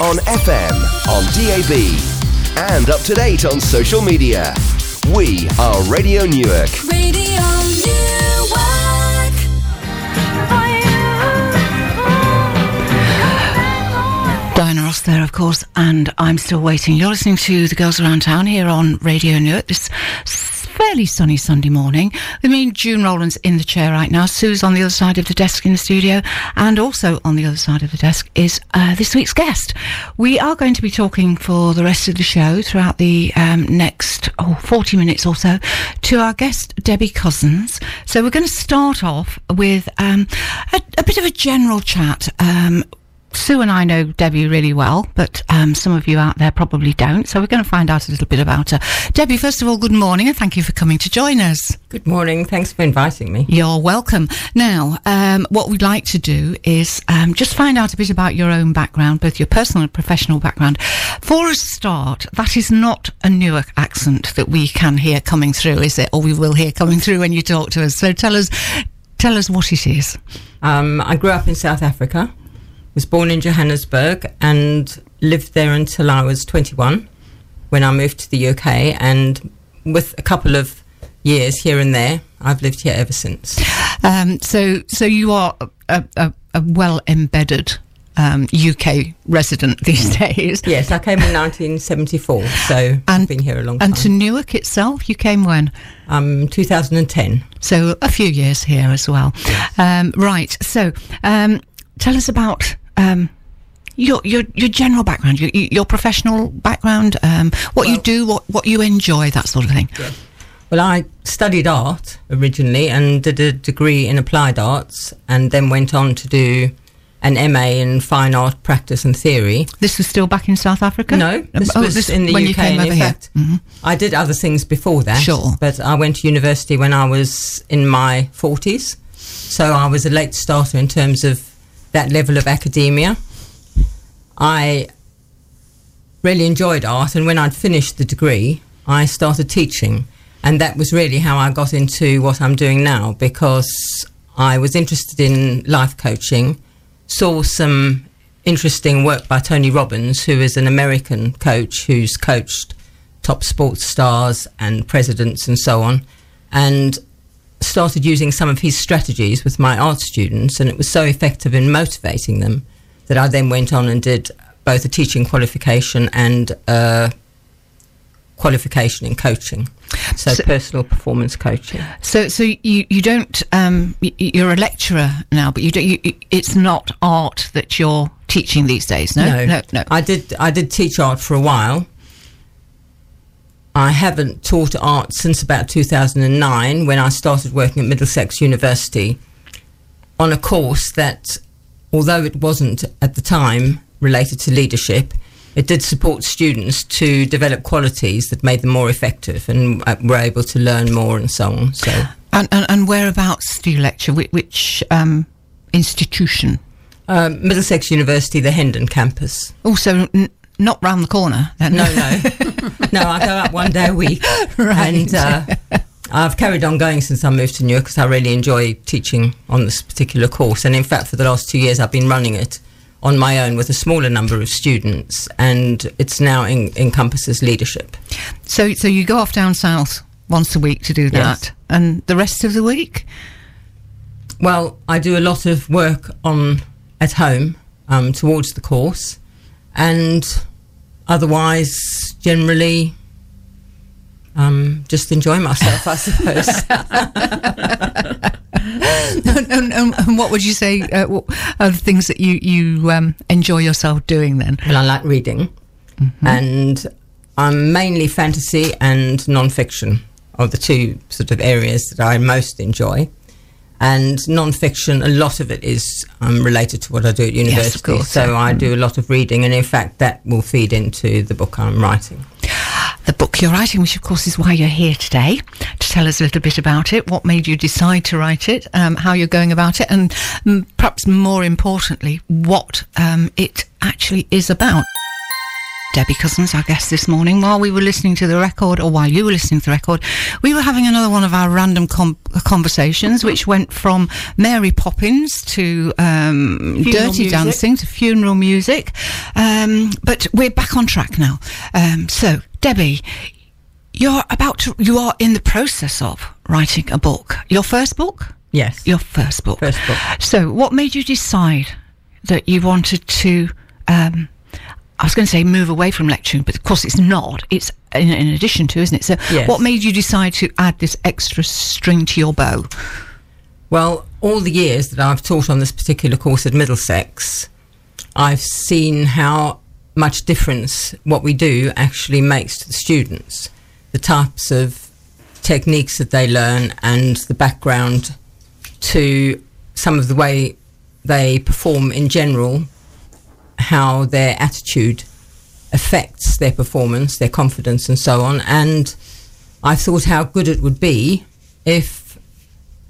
on FM, on DAB, and up to date on social media. We are Radio Newark. Radio Newark. Diana Ross there, of course, and I'm still waiting. You're listening to the Girls Around Town here on Radio Newark this s- fairly sunny Sunday morning. I mean, June Rowland's in the chair right now. Sue's on the other side of the desk in the studio, and also on the other side of the desk is uh, this week's guest. We are going to be talking for the rest of the show throughout the um, next oh, 40 minutes or so to our guest, Debbie Cousins. So we're going to start off with um, a, a bit of a general chat. Um, Sue and I know Debbie really well, but um, some of you out there probably don't. So we're going to find out a little bit about her. Debbie, first of all, good morning and thank you for coming to join us. Good morning. Thanks for inviting me. You're welcome. Now, um, what we'd like to do is um, just find out a bit about your own background, both your personal and professional background. For a start, that is not a Newark accent that we can hear coming through, is it? Or we will hear coming through when you talk to us. So tell us, tell us what it is. Um, I grew up in South Africa, was born in Johannesburg, and lived there until I was 21 when I moved to the UK. And with a couple of years here and there, I've lived here ever since. Um, so, so you are a, a, a well embedded um, UK resident these days. Yes, I came in 1974, so I've been here a long time. And to Newark itself, you came when? um, 2010. So a few years here as well. Um, right. So um, tell us about. Um, your, your your general background, your your professional background, um, what you do, what what you enjoy, that sort of thing. Well, I studied art originally and did a degree in applied arts, and then went on to do an MA in fine art practice and theory. This was still back in South Africa. No, this Oh, was in the when UK. you came and over in here. fact, Mhm. I did other things before that. Sure. But I went to university when I was in my 40s. So I was a late starter in terms of that level of academia. I really enjoyed art, and when I'd finished the degree, I started teaching. And that was really how I got into what I'm doing now because I was interested in life coaching, saw some interesting work by Tony Robbins, who is an American coach who's coached top sports stars and presidents and so on, and started using some of his strategies with my art students. And it was so effective in motivating them that I then went on and did both a teaching qualification and a qualification in coaching. So, So- personal performance coaching. So, so you you don't um, you're a lecturer now, but you don't. You, it's not art that you're teaching these days. No, no, no. I did. I did teach art for a while. I haven't taught art since about 2009 when I started working at Middlesex University on a course that, although it wasn't at the time related to leadership, it did support students to develop qualities that made them more effective and uh, were able to learn more and so on. So. And, and, and whereabouts do you lecture? Which, which um, institution? Um, Middlesex University, the Hendon campus. Also, n- not round the corner. Then. No, no, no. I go up one day a week, Right. and uh, I've carried on going since I moved to Newark because I really enjoy teaching on this particular course. And in fact, for the last two years, I've been running it on my own with a smaller number of students, and it's now en- encompasses leadership. So, so you go off down south once a week to do that, Yes. and the rest of the week. Well, I do a lot of work on at home um, towards the course, and otherwise, generally. Um, just enjoy myself, I suppose. and, and, and, what would you say uh, what are the things that you you um, enjoy yourself doing then? Well, I like reading, and I'm mainly fantasy and non-fiction are the two sort of areas that I most enjoy. And non-fiction, a lot of it is um, related to what I do at university. Yes, course, so. I do a lot of reading, and in fact, that will feed into the book I'm writing. The book you're writing, which of course is why you're here today, to tell us a little bit about it, what made you decide to write it, um, how you're going about it, and mm, perhaps more importantly, what um, it actually is about. Debbie Cousins, our guest this morning. While we were listening to the record, or while you were listening to the record, we were having another one of our random com- conversations, which went from Mary Poppins to um, Dirty music. Dancing to funeral music. Um, but we're back on track now. Um, so, Debbie, you're about to, you are in the process of writing a book. Your first book? Yes. Your first book. First book. So, what made you decide that you wanted to? Um, I was going to say move away from lecturing, but of course it's not. It's in, in addition to, isn't it? So, Yes. what made you decide to add this extra string to your bow? Well, all the years that I've taught on this particular course at Middlesex, I've seen how much difference what we do actually makes to the students. The types of techniques that they learn and the background to some of the way they perform in general, how their attitude affects their performance, their confidence, and so on. And I thought how good it would be if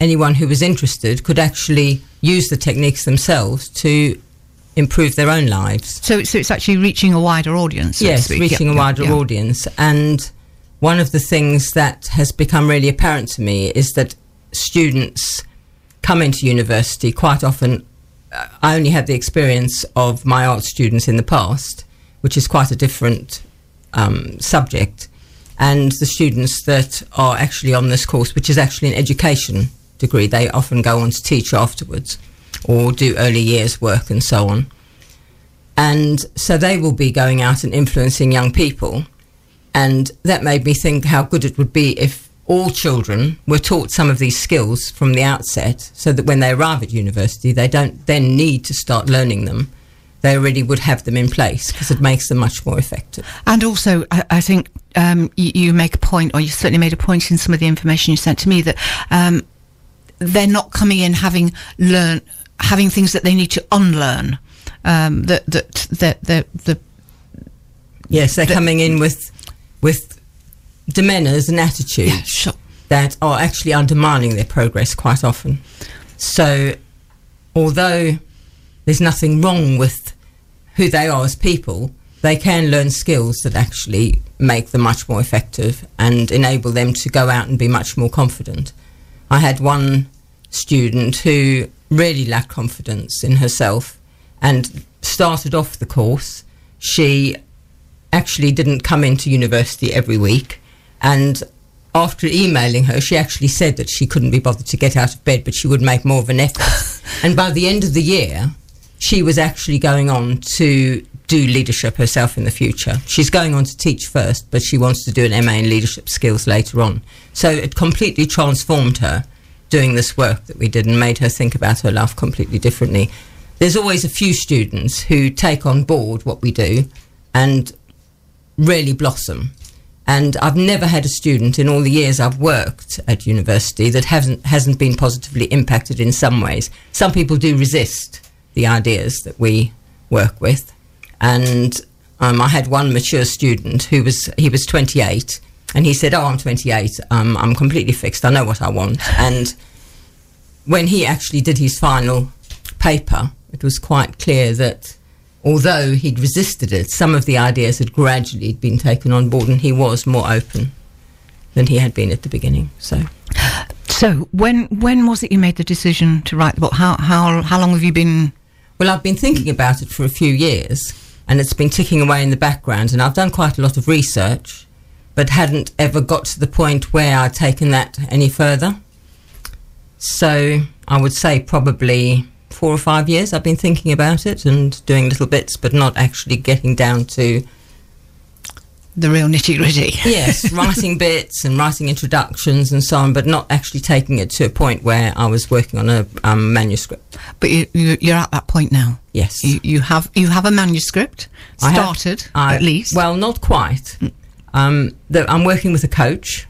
anyone who was interested could actually use the techniques themselves to improve their own lives. So, so it's actually reaching a wider audience. so yes, reaching Yeah, a wider yeah. audience. And one of the things that has become really apparent to me is that students come into university quite often. I only had the experience of my art students in the past, which is quite a different um, subject. And the students that are actually on this course, which is actually an education degree, they often go on to teach afterwards or do early years work and so on. And so they will be going out and influencing young people. And that made me think how good it would be if all children were taught some of these skills from the outset so that when they arrive at university, they don't then need to start learning them. They already would have them in place because it makes them much more effective. And also, I, I think um, you, you make a point, or you certainly made a point in some of the information you sent to me that um, they're not coming in having learned, having things that they need to unlearn. Um, that that that the the Yes, they're The- coming in with with demeanours and attitudes. yeah, sure. that are actually undermining their progress quite often. So, although there's nothing wrong with who they are as people, they can learn skills that actually make them much more effective and enable them to go out and be much more confident. I had one student who really lacked confidence in herself and started off the course. She actually didn't come into university every week. And after emailing her, she actually said that she couldn't be bothered to get out of bed, but she would make more of an effort. and by the end of the year, she was actually going on to do leadership herself in the future. She's going on to teach first, but she wants to do an MA in leadership skills later on. So it completely transformed her doing this work that we did and made her think about her life completely differently. There's always a few students who take on board what we do and really blossom. And I've never had a student in all the years I've worked at university that hasn't hasn't been positively impacted in some ways. Some people do resist the ideas that we work with, and um, I had one mature student who was he was 28, and he said, "Oh, I'm 28. Um, I'm completely fixed. I know what I want." And when he actually did his final paper, it was quite clear that although he'd resisted it, some of the ideas had gradually been taken on board, and he was more open than he had been at the beginning. So, So when when was it you made the decision to write the book? How how how long have you been? well, I've been thinking about it for a few years, and it's been ticking away in the background, and I've done quite a lot of research, but hadn't ever got to the point where I'd taken that any further. So, I would say probably four or five years I've been thinking about it and doing little bits, but not actually getting down to The real nitty gritty. yes, writing bits and writing introductions and so on, but not actually taking it to a point where I was working on a um, manuscript. But you, you, you're at that point now. Yes, You, you have you have a manuscript I have- started I- at least. Well, not quite. Um, the, I'm working with a coach,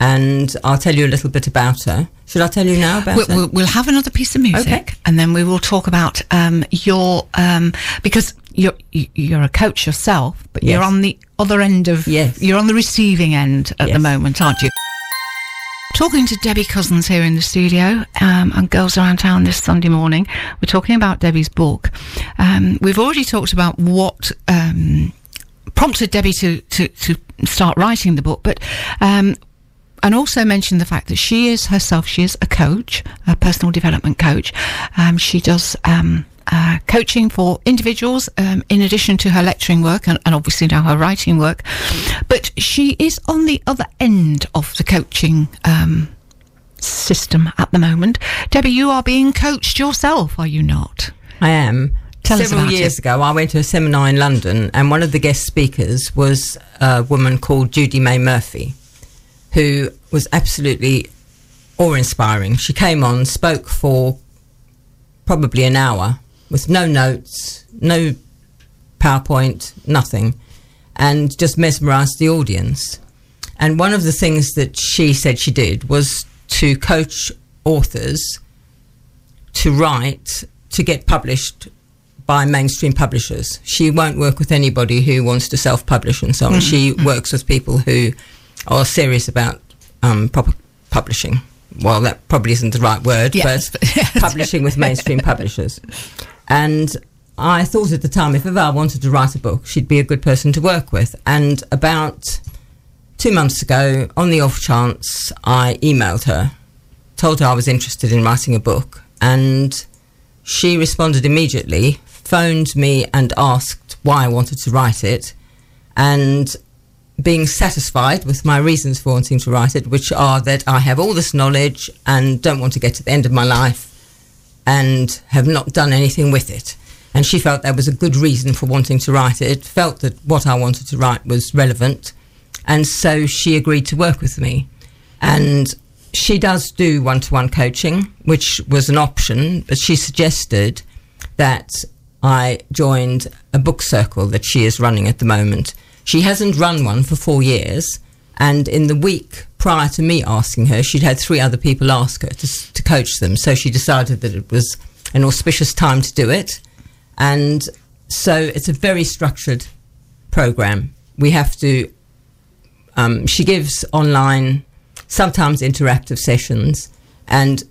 and I'll tell you a little bit about her. Should I tell you now about We'll, her? we'll, have another piece of music, Okay. and then we will talk about um, your um, because you're you- you're a coach yourself, but you're on the other end of Yes. you're on the receiving end at the moment, aren't you? Talking to Debbie Cousins here in the studio um, and Girls Around Town this Sunday morning. We're talking about Debbie's book. Um, we've already talked about what um, prompted Debbie to, to, to start writing the book, but um, and also mentioned the fact that she is herself she is a coach, a personal development coach. Um, she does. Um, uh, coaching for individuals um, in addition to her lecturing work and, and obviously now her writing work but she is on the other end of the coaching um, system at the moment debbie you are being coached yourself are you not I am. Tell us Several years it. ago, I went to a seminar in London, and one of the guest speakers was a woman called Judy May Murphy, who was absolutely awe-inspiring. She came on, spoke for probably an hour with no notes, no PowerPoint, nothing, and just mesmerised the audience. And one of the things that she said she did was to coach authors to write to get published by mainstream publishers. She won't work with anybody who wants to self publish and so on. Mm. She works with people who are serious about um, proper publishing. Well, that probably isn't the right word, Yes, but but- yes. publishing with mainstream publishers. And I thought at the time, if ever I wanted to write a book, she'd be a good person to work with. And about two months ago, on the off chance, I emailed her, told her I was interested in writing a book, and she responded immediately, phoned me and asked why I wanted to write it, and being satisfied with my reasons for wanting to write it, which are that I have all this knowledge and don't want to get to the end of my life and have not done anything with it. And she felt that was a good reason for wanting to write it, felt that what I wanted to write was relevant. And so she agreed to work with me. And she does do one to one coaching, which was an option, but she suggested that I joined a book circle that she is running at the moment. She hasn't run one for four years. And in the week prior to me asking her, she'd had three other people ask her to, to coach them. So she decided that it was an auspicious time to do it. And so it's a very structured program. We have to, um, she gives online, sometimes interactive sessions, and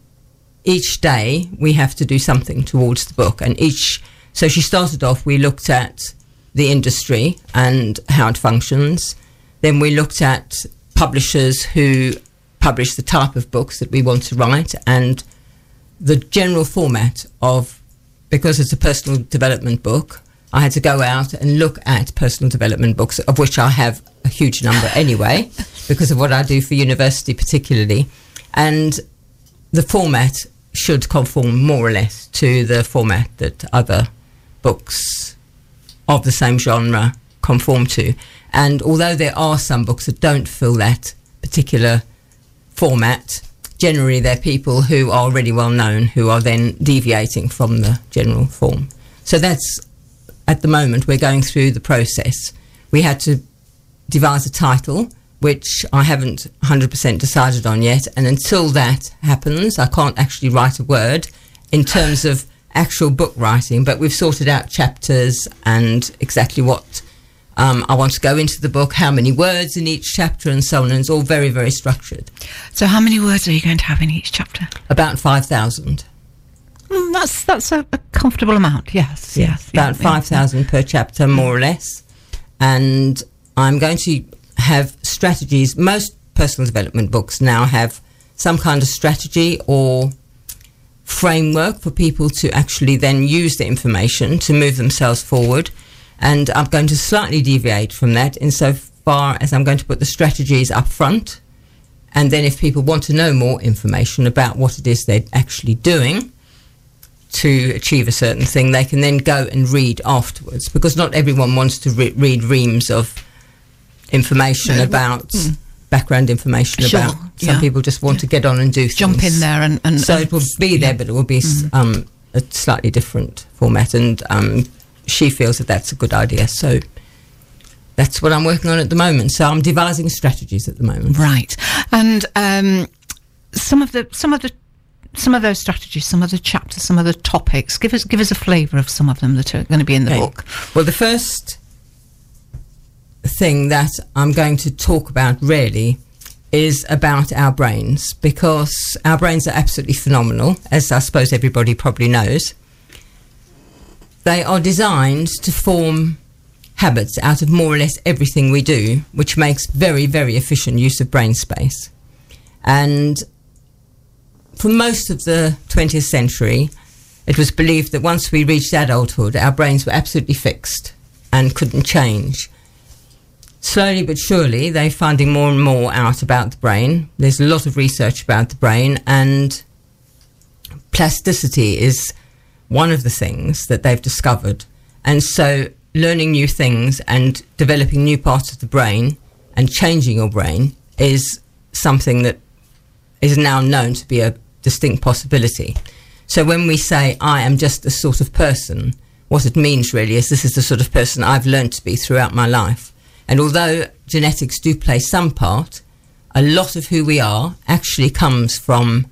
each day we have to do something towards the book. And each, so she started off, we looked at the industry and how it functions. Then we looked at publishers who publish the type of books that we want to write and the general format of because it's a personal development book i had to go out and look at personal development books of which i have a huge number anyway because of what i do for university particularly and the format should conform more or less to the format that other books of the same genre conform to. And although there are some books that don't fill that particular format, generally they're people who are already well known who are then deviating from the general form. So that's at the moment we're going through the process. We had to devise a title, which I haven't 100% decided on yet. And until that happens, I can't actually write a word in terms of actual book writing. But we've sorted out chapters and exactly what um, I want to go into the book, how many words in each chapter, and so on. And it's all very, very structured. So, how many words are you going to have in each chapter? About 5,000. Mm, that's that's a, a comfortable amount. Yes, yes. about yeah, yeah. 5,000 per chapter, more or less. And I'm going to have strategies. Most personal development books now have some kind of strategy or framework for people to actually then use the information to move themselves forward. And I'm going to slightly deviate from that insofar as I'm going to put the strategies up front. And then if people want to know more information about what it is they're actually doing, to achieve a certain thing, they can then go and read afterwards because not everyone wants to re- read reams of information about hmm. Background information Mm. Sure, about. Some yeah. people just want to get on and do Jump things. in there and, and So and it will be there, but it will be s um, a slightly different format, and um, she feels that that's a good idea. So that's what I'm working on at the moment. So I'm devising strategies at the moment. Right, and um, some of the some of the some of those strategies, some of the chapters, some of the topics. Give us give us a flavour of some of them that are going to be in the Okay. book. Well, the first thing that I'm going to talk about really is about our brains because our brains are absolutely phenomenal, as I suppose everybody probably knows. They are designed to form habits out of more or less everything we do, which makes very, very efficient use of brain space. And for most of the 20th century, it was believed that once we reached adulthood, our brains were absolutely fixed and couldn't change. Slowly but surely, they're finding more and more out about the brain. There's a lot of research about the brain, and plasticity is one of the things that they've discovered. And so, learning new things and developing new parts of the brain and changing your brain is something that is now known to be a distinct possibility. So, when we say, I am just this sort of person, what it means really is this is the sort of person I've learned to be throughout my life. And although genetics do play some part, a lot of who we are actually comes from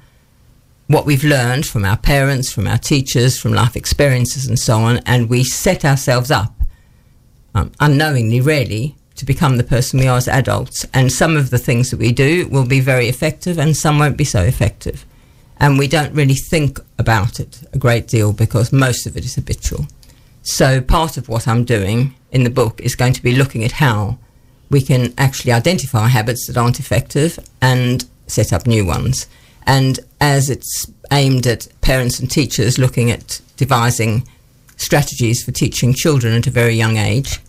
what we've learned from our parents, from our teachers, from life experiences, and so on. And we set ourselves up um, unknowingly, really, to become the person we are as adults. And some of the things that we do will be very effective, and some won't be so effective. And we don't really think about it a great deal because most of it is habitual. So, part of what I'm doing in the book is going to be looking at how we can actually identify habits that aren't effective and set up new ones. And as it's aimed at parents and teachers looking at devising strategies for teaching children at a very young age,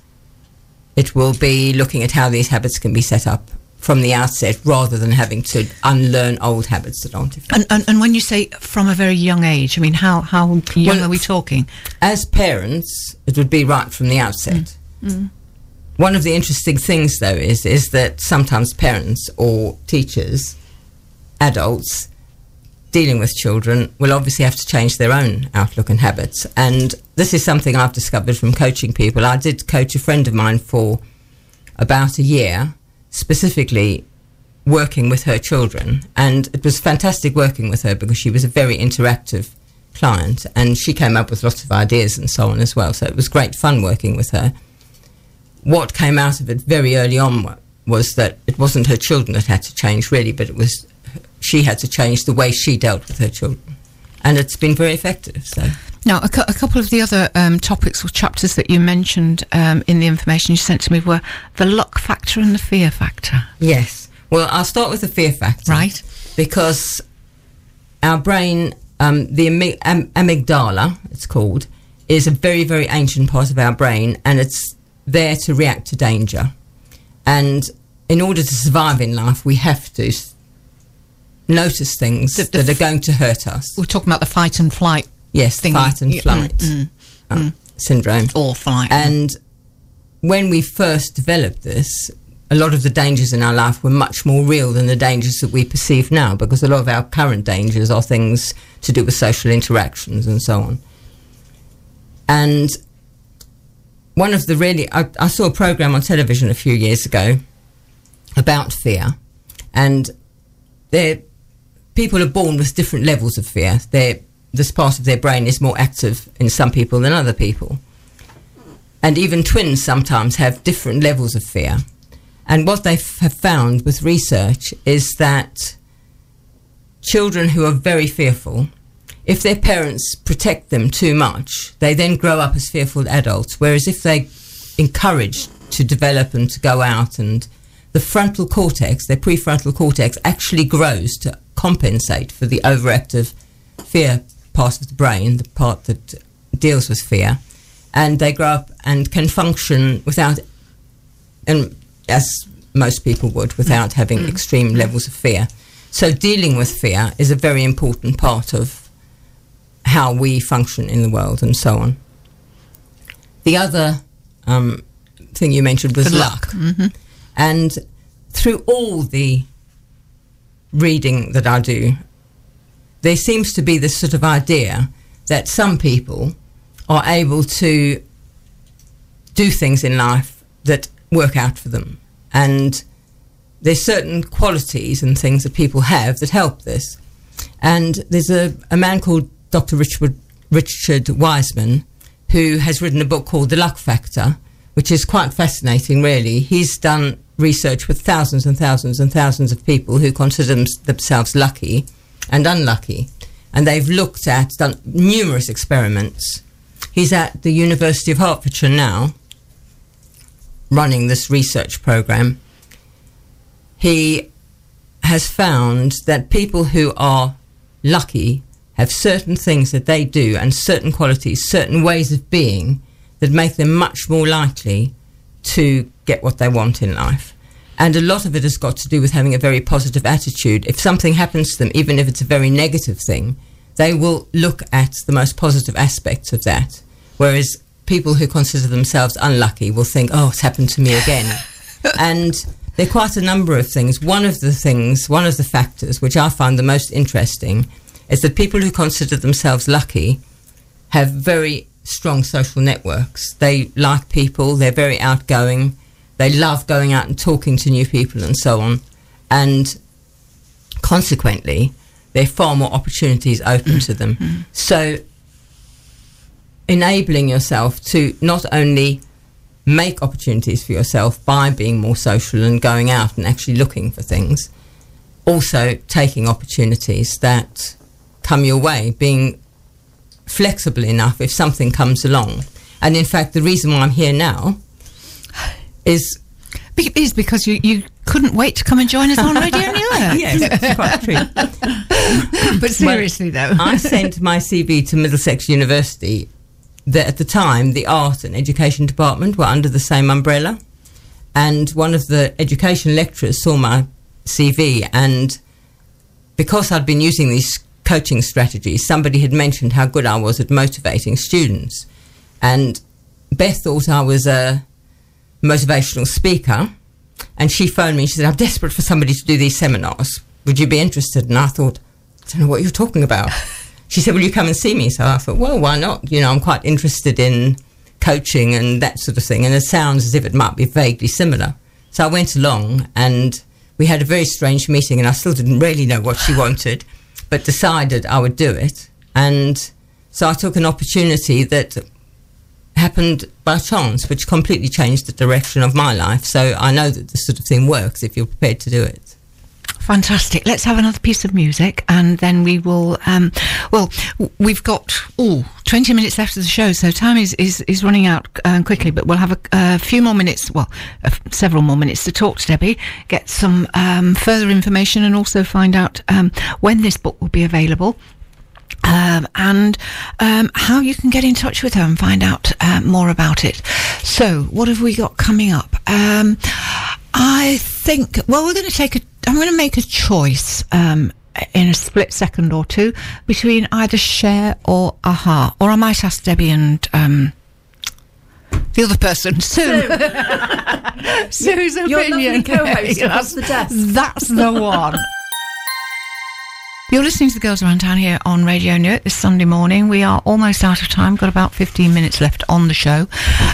it will be looking at how these habits can be set up from the outset rather than having to unlearn old habits that aren't effective. And, and, and when you say from a very young age, I mean, how, how young Well, are we talking? as parents, it would be right from the outset. Mm. One of the interesting things, though, is is that sometimes parents or teachers, adults, dealing with children will obviously have to change their own outlook and habits. And this is something I've discovered from coaching people. I did coach a friend of mine for about a year, specifically working with her children. And it was fantastic working with her because she was a very interactive client and she came up with lots of ideas and so on as well. So it was great fun working with her. What came out of it very early on was that it wasn't her children that had to change really, but it was she had to change the way she dealt with her children. And it's been very effective. So Now, a, cou- a couple of the other um, topics or chapters that you mentioned um, in the information you sent to me were the luck factor and the fear factor. Yes. Well, I'll start with the fear factor. Right. Because our brain, um, the amy- am- amygdala, it's called, is a very, very ancient part of our brain and it's there to react to danger. And in order to survive in life, we have to s- notice things The- the that are going to hurt us. We're talking about the fight and flight Yes, thingy. fight and mm, flight mm, uh, syndrome. or flight. And when we first developed this, a lot of the dangers in our life were much more real than the dangers that we perceive now, because a lot of our current dangers are things to do with social interactions and so on. And one of the really, I, I saw a program on television a few years ago about fear, and there, people are born with different levels of fear. They're, this part of their brain is more active in some people than other people. And even twins sometimes have different levels of fear. And what they f- have found with research is that children who are very fearful, if their parents protect them too much, they then grow up as fearful adults. Whereas if they encouraged to develop and to go out and the frontal cortex, their prefrontal cortex, actually grows to compensate for the overactive fear part of the brain, the part that deals with fear, and they grow up and can function without, and as most people would, without mm. having mm. extreme mm. levels of fear. So dealing with fear is a very important part of how we function in the world and so on. The other um, thing you mentioned was The luck. luck. Mm-hmm. And through all the reading that I do, there seems to be this sort of idea that some people are able to do things in life that work out for them. And there's certain qualities and things that people have that help this. And there's a, a man called Dr. Richard, Richard Wiseman who has written a book called The Luck Factor, which is quite fascinating, really. He's done research with thousands and thousands and thousands of people who consider them- themselves lucky and unlucky. And they've looked at, done numerous experiments. He's at the University of Hertfordshire now, running this research program, he has found that people who are lucky have certain things that they do and certain qualities, certain ways of being that make them much more likely to get what they want in life. And a lot of it has got to do with having a very positive attitude. If something happens to them, even if it's a very negative thing, they will look at the most positive aspects of that. Whereas people who consider themselves unlucky will think, oh, it's happened to me again. and there are quite a number of things. One of the things, one of the factors which I find the most interesting is that people who consider themselves lucky have very strong social networks. They like people, they're very outgoing, they love going out and talking to new people and so on. And consequently, there are far more opportunities open to them. Mm-hmm. So, enabling yourself to not only make opportunities for yourself by being more social and going out and actually looking for things, also taking opportunities that come your way, being flexible enough if something comes along. And in fact, the reason why I'm here now is Be- Is because you, you couldn't wait to come and join us on Radio New Newark. yes, that's quite true. But seriously, though. I sent my CV to Middlesex University. That at the time, the art and education department were under the same umbrella, and one of the education lecturers saw my CV, and because I'd been using these coaching strategies, somebody had mentioned how good I was at motivating students, and Beth thought I was a motivational speaker, and she phoned me. She said, "I'm desperate for somebody to do these seminars. Would you be interested?" And I thought, "I don't know what you're talking about." she said, "Will you come and see me?" So I thought, "Well, why not? You know, I'm quite interested in coaching and that sort of thing, and it sounds as if it might be vaguely similar." So I went along, and we had a very strange meeting, and I still didn't really know what she wanted, but decided I would do it, and so I took an opportunity that happened by chance, which completely changed the direction of my life. So I know that this sort of thing works if you're prepared to do it. Fantastic. Let's have another piece of music and then we will. Um, well, we've got oh, 20 minutes left of the show, so time is, is, is running out um, quickly, but we'll have a, a few more minutes, well, uh, several more minutes to talk to Debbie, get some um, further information, and also find out um, when this book will be available. Um, and um, how you can get in touch with her and find out uh, more about it. So, what have we got coming up? Um, I think. Well, we're going to take a. I'm going to make a choice um, in a split second or two between either Cher or a-ha, or I might ask Debbie and. Um, the other person, Sue. Sue's Your lovely opinion. co-host across the desk. That's the one. You're listening to the Girls Around Town here on Radio Newark this Sunday morning. We are almost out of time, got about 15 minutes left on the show.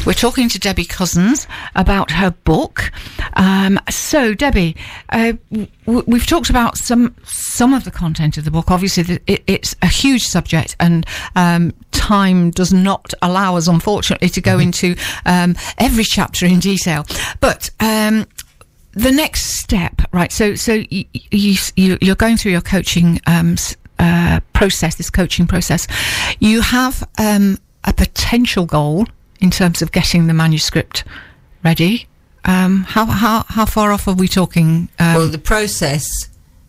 We're talking to Debbie Cousins about her book. Um, so, Debbie, uh, w- we've talked about some some of the content of the book. Obviously, the, it, it's a huge subject, and um, time does not allow us, unfortunately, to go into um, every chapter in detail. But um, the next step, right? So, so you, you, you you're going through your coaching um, uh, process, this coaching process. You have um, a potential goal in terms of getting the manuscript ready. Um, how how how far off are we talking? Um, well, the process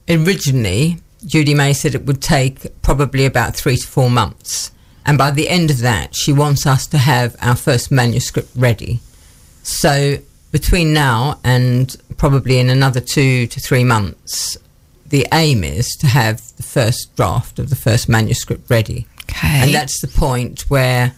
originally, Judy May said it would take probably about three to four months. And by the end of that, she wants us to have our first manuscript ready. So between now and probably in another two to three months, the aim is to have the first draft of the first manuscript ready. okay. And that's the point where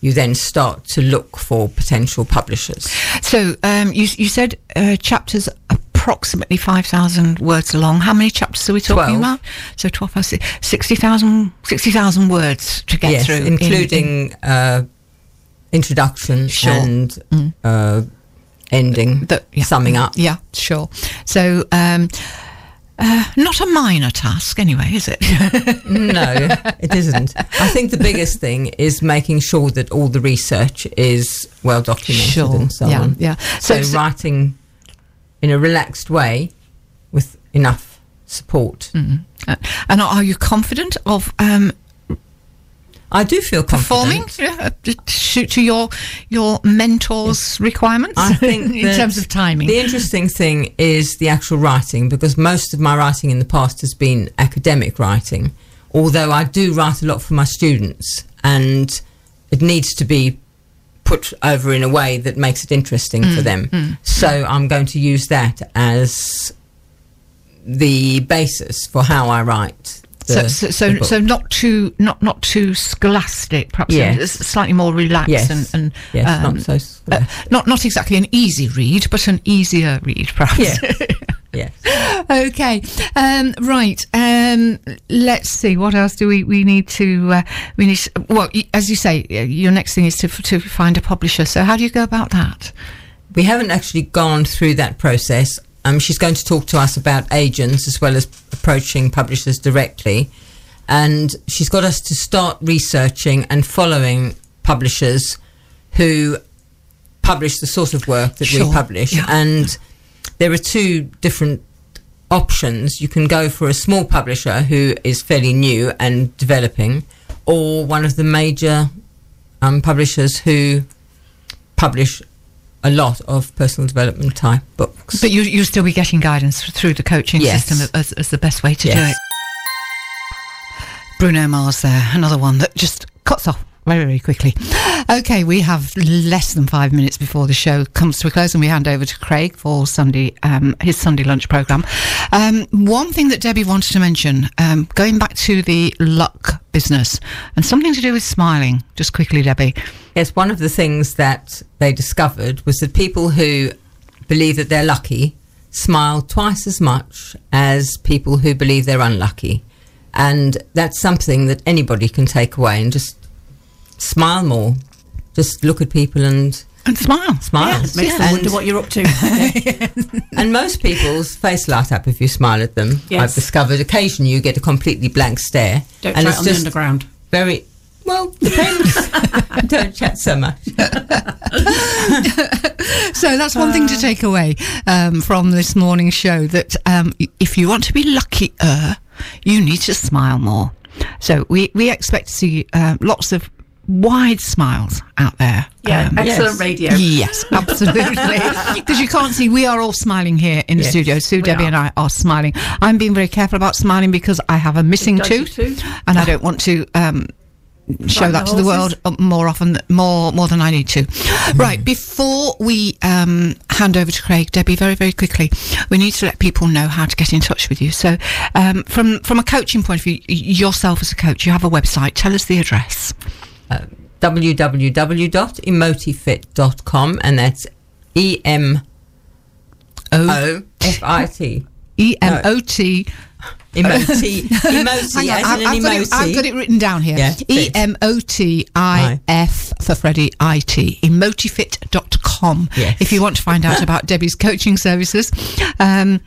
you then start to look for potential publishers. so um, you you said uh, chapters approximately five thousand words long. How many chapters are we talking Twelve. about? So twelve, uh, 60,000 60,000 words to get yes, through, in- in- including uh, introduction Sure. and uh, ending, The- yeah. summing up. Yeah, sure. So, um, uh, not a minor task, anyway, is it? no, it isn't. I think the biggest thing is making sure that all the research is well documented Sure. and so Yeah, on. yeah. So, So- so- writing in a relaxed way with enough support. Uh, and are you confident of? Um, I do feel performing yeah, uh, to, to your your mentor's requirements? I think in terms of timing. The interesting thing is the actual writing, because most of my writing in the past has been academic writing. Although I do write a lot for my students, and it needs to be put over in a way that makes it interesting Mm, for them. So I'm going to use that as the basis for how I write. So so so, so not too not not too scholastic, perhaps Yes. uh, slightly more relaxed yes, and, and yes, um, not so. uh, not not exactly an easy read, but an easier read, perhaps. Yes. yes. okay, um, right. Um, let's see. What else do we, we need to uh, we need? To, well, as you say, your next thing is to to find a publisher. So how do you go about that? we haven't actually gone through that process. Um, she's going to talk to us about agents as well as approaching publishers directly. And she's got us to start researching and following publishers who publish the sort of work that Sure, we publish. yeah. And there are two different options. You can go for a small publisher who is fairly new and developing, or one of the major um, publishers who publish a lot of personal development type books. But you you'll still be getting guidance through the coaching Yes. system as, as the best way to do it. Bruno Mars there, another one that just cuts off very, very quickly. Okay, we have less than five minutes before the show comes to a close, and we hand over to Craig for Sunday, um, his Sunday lunch program. Um, one thing that Debbie wanted to mention, um, going back to the luck business, and something to do with smiling. Just quickly, Debbie. Yes, one of the things that they discovered was that people who believe that they're lucky smile twice as much as people who believe they're unlucky. And that's something that anybody can take away and just smile more. Just look at people and And smile. smile. Makes them And- wonder what you're up to. And most people's face light up if you smile at them. Yes. I've discovered occasionally you get a completely blank stare. Don't and try it's it on the underground. very well depends. Don't chat so much. So that's one thing to take away um, from this morning's show that um, if you want to be luckier, you need to smile more. So we, we expect to see uh, lots of wide smiles out there. Yeah, Um, excellent yes. radio. Yes, absolutely. Because you can't see, we are all smiling here in the Yes, studio. Sue, Debbie, are. and I are smiling. I'm being very careful about smiling because I have a missing tooth, tooth. and I don't want to. Um, show that to the world uh, more often, more more than I need to. Right before we um, hand over to Craig, Debbie, very very quickly, we need to let people know how to get in touch with you. So, um, from from a coaching point of view, yourself as a coach, you have a website. Tell us the address. www.emotifit.com and that's E M O O F I T. E M O T. Emoti. Emoti. Hang on, as I've, got it, I've emoji. got it written down here. Yeah, E. M O T I F for Freddie I T. Emotifit.com. Yes. If you want to find out about Debbie's coaching services. Um,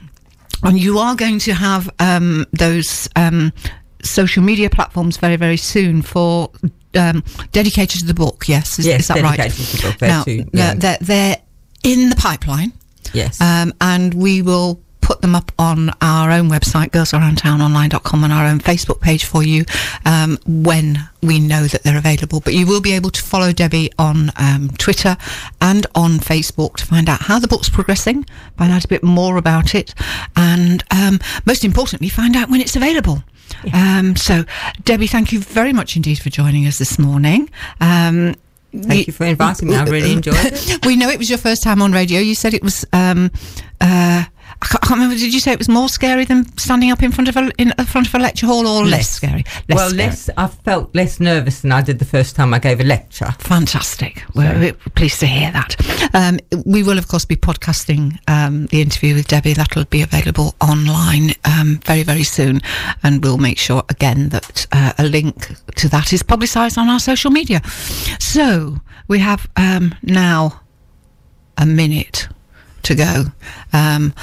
and you are going to have um, those um, social media platforms very, very soon for um, dedicated to the book. Yes, is, Yes, is that right? book, Now, too they're, they're, they're in the pipeline Yes. um, and we will put them up on our own website, girlsaroundtownonline.com, and our own Facebook page for you um, when we know that they're available. But you will be able to follow Debbie on um, Twitter and on Facebook to find out how the book's progressing, find out a bit more about it, and um, most importantly, find out when it's available. Um, so, Debbie, thank you very much indeed for joining us this morning. Um, Thank you for inviting me. I really enjoyed it. we know it was your first time on radio. You said it was. Um, uh, I can't, I can't remember. Did you say it was more scary than standing up in front of a in uh, front of a lecture hall, or less, Less. scary? Less well, scary. less. I felt less nervous than I did the first time I gave a lecture. Fantastic. We're, we're pleased to hear that. Um, we will, of course, be podcasting um, the interview with Debbie. That'll be available online um, very, very soon. And we'll make sure, again, that uh, a link to that is publicised on our social media. So we have um, now a minute to go um,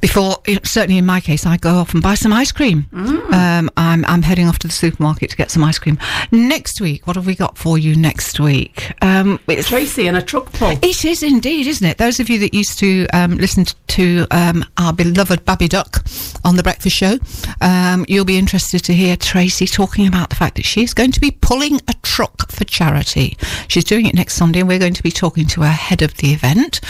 before certainly in my case I go off and buy some ice cream um, I I'm I'm heading off to the supermarket to get some ice cream. Next week, what have we got for you next week? Um, it's Tracy and a truck pull. it is indeed, isn't it? Those of you that used to um, listen to um, our beloved Babby Duck on the Breakfast Show, um, you'll be interested to hear Tracy talking about the fact that she's going to be pulling a truck for charity. She's doing it next Sunday, and we're going to be talking to her head of the event.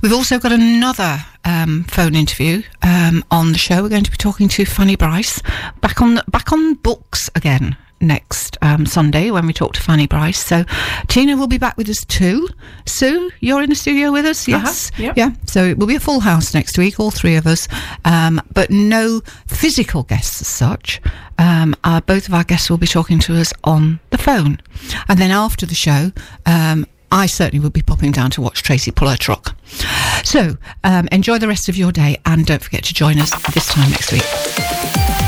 We've also got another um, phone interview um, on the show. We're going to be talking to Fanny Bryce back on back on books again next um, Sunday when we talk to Fanny Bryce. So Tina will be back with us too. Sue, you're in the studio with us, yes, Uh-huh, yep. yeah. So it will be a full house next week, all three of us, um, but no physical guests as such. Um, uh, both of our guests will be talking to us on the phone, and then after the show. I certainly will be popping down to watch Tracy pull her truck. So, um, enjoy the rest of your day and don't forget to join us this time next week.